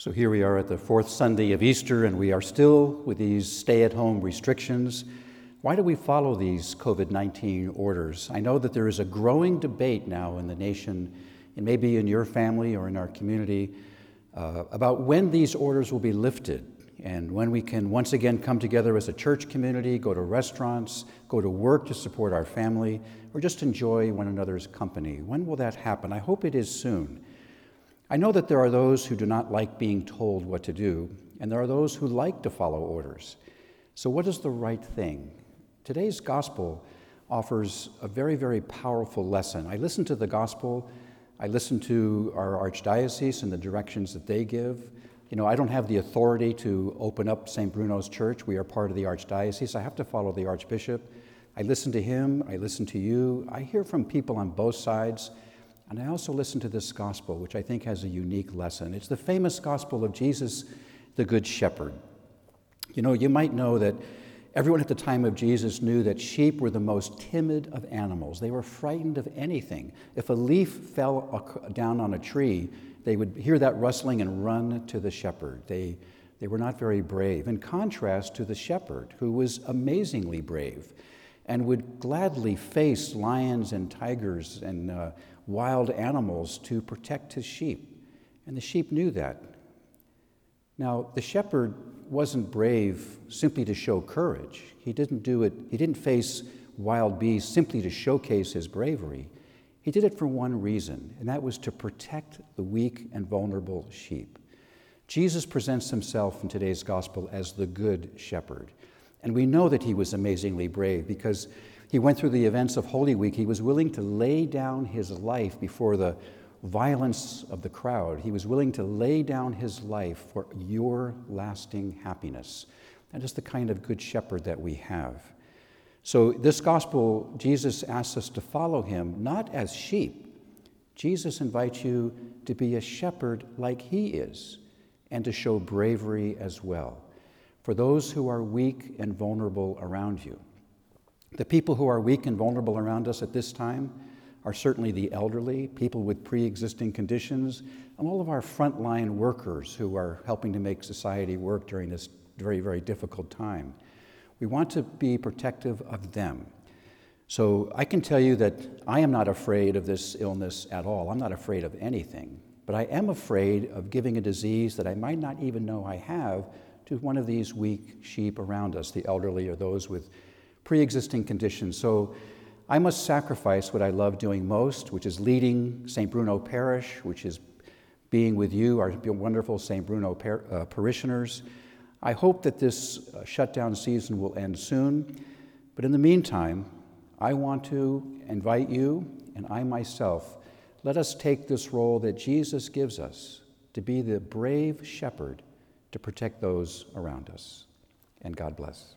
So here we are at the fourth Sunday of Easter, and we are still with these stay at home restrictions. Why do we follow these COVID 19 orders? I know that there is a growing debate now in the nation, and maybe in your family or in our community, uh, about when these orders will be lifted and when we can once again come together as a church community, go to restaurants, go to work to support our family, or just enjoy one another's company. When will that happen? I hope it is soon. I know that there are those who do not like being told what to do, and there are those who like to follow orders. So, what is the right thing? Today's gospel offers a very, very powerful lesson. I listen to the gospel, I listen to our archdiocese and the directions that they give. You know, I don't have the authority to open up St. Bruno's Church. We are part of the archdiocese. I have to follow the archbishop. I listen to him, I listen to you. I hear from people on both sides. And I also listen to this gospel, which I think has a unique lesson. It's the famous gospel of Jesus, the Good Shepherd. You know, you might know that everyone at the time of Jesus knew that sheep were the most timid of animals. They were frightened of anything. If a leaf fell down on a tree, they would hear that rustling and run to the shepherd. They, they were not very brave, in contrast to the shepherd, who was amazingly brave and would gladly face lions and tigers and uh, wild animals to protect his sheep. And the sheep knew that. Now, the shepherd wasn't brave simply to show courage. He didn't do it, he didn't face wild beasts simply to showcase his bravery. He did it for one reason, and that was to protect the weak and vulnerable sheep. Jesus presents himself in today's gospel as the good shepherd. And we know that he was amazingly brave because he went through the events of Holy Week. He was willing to lay down his life before the violence of the crowd. He was willing to lay down his life for your lasting happiness. That is the kind of good shepherd that we have. So, this gospel, Jesus asks us to follow him not as sheep. Jesus invites you to be a shepherd like he is and to show bravery as well for those who are weak and vulnerable around you. The people who are weak and vulnerable around us at this time are certainly the elderly, people with pre existing conditions, and all of our frontline workers who are helping to make society work during this very, very difficult time. We want to be protective of them. So I can tell you that I am not afraid of this illness at all. I'm not afraid of anything. But I am afraid of giving a disease that I might not even know I have to one of these weak sheep around us, the elderly or those with pre existing conditions. So I must sacrifice what I love doing most, which is leading St. Bruno Parish, which is being with you, our wonderful St. Bruno par- uh, parishioners. I hope that this uh, shutdown season will end soon, but in the meantime, I want to invite you and I myself, let us take this role that Jesus gives us to be the brave shepherd to protect those around us. And God bless.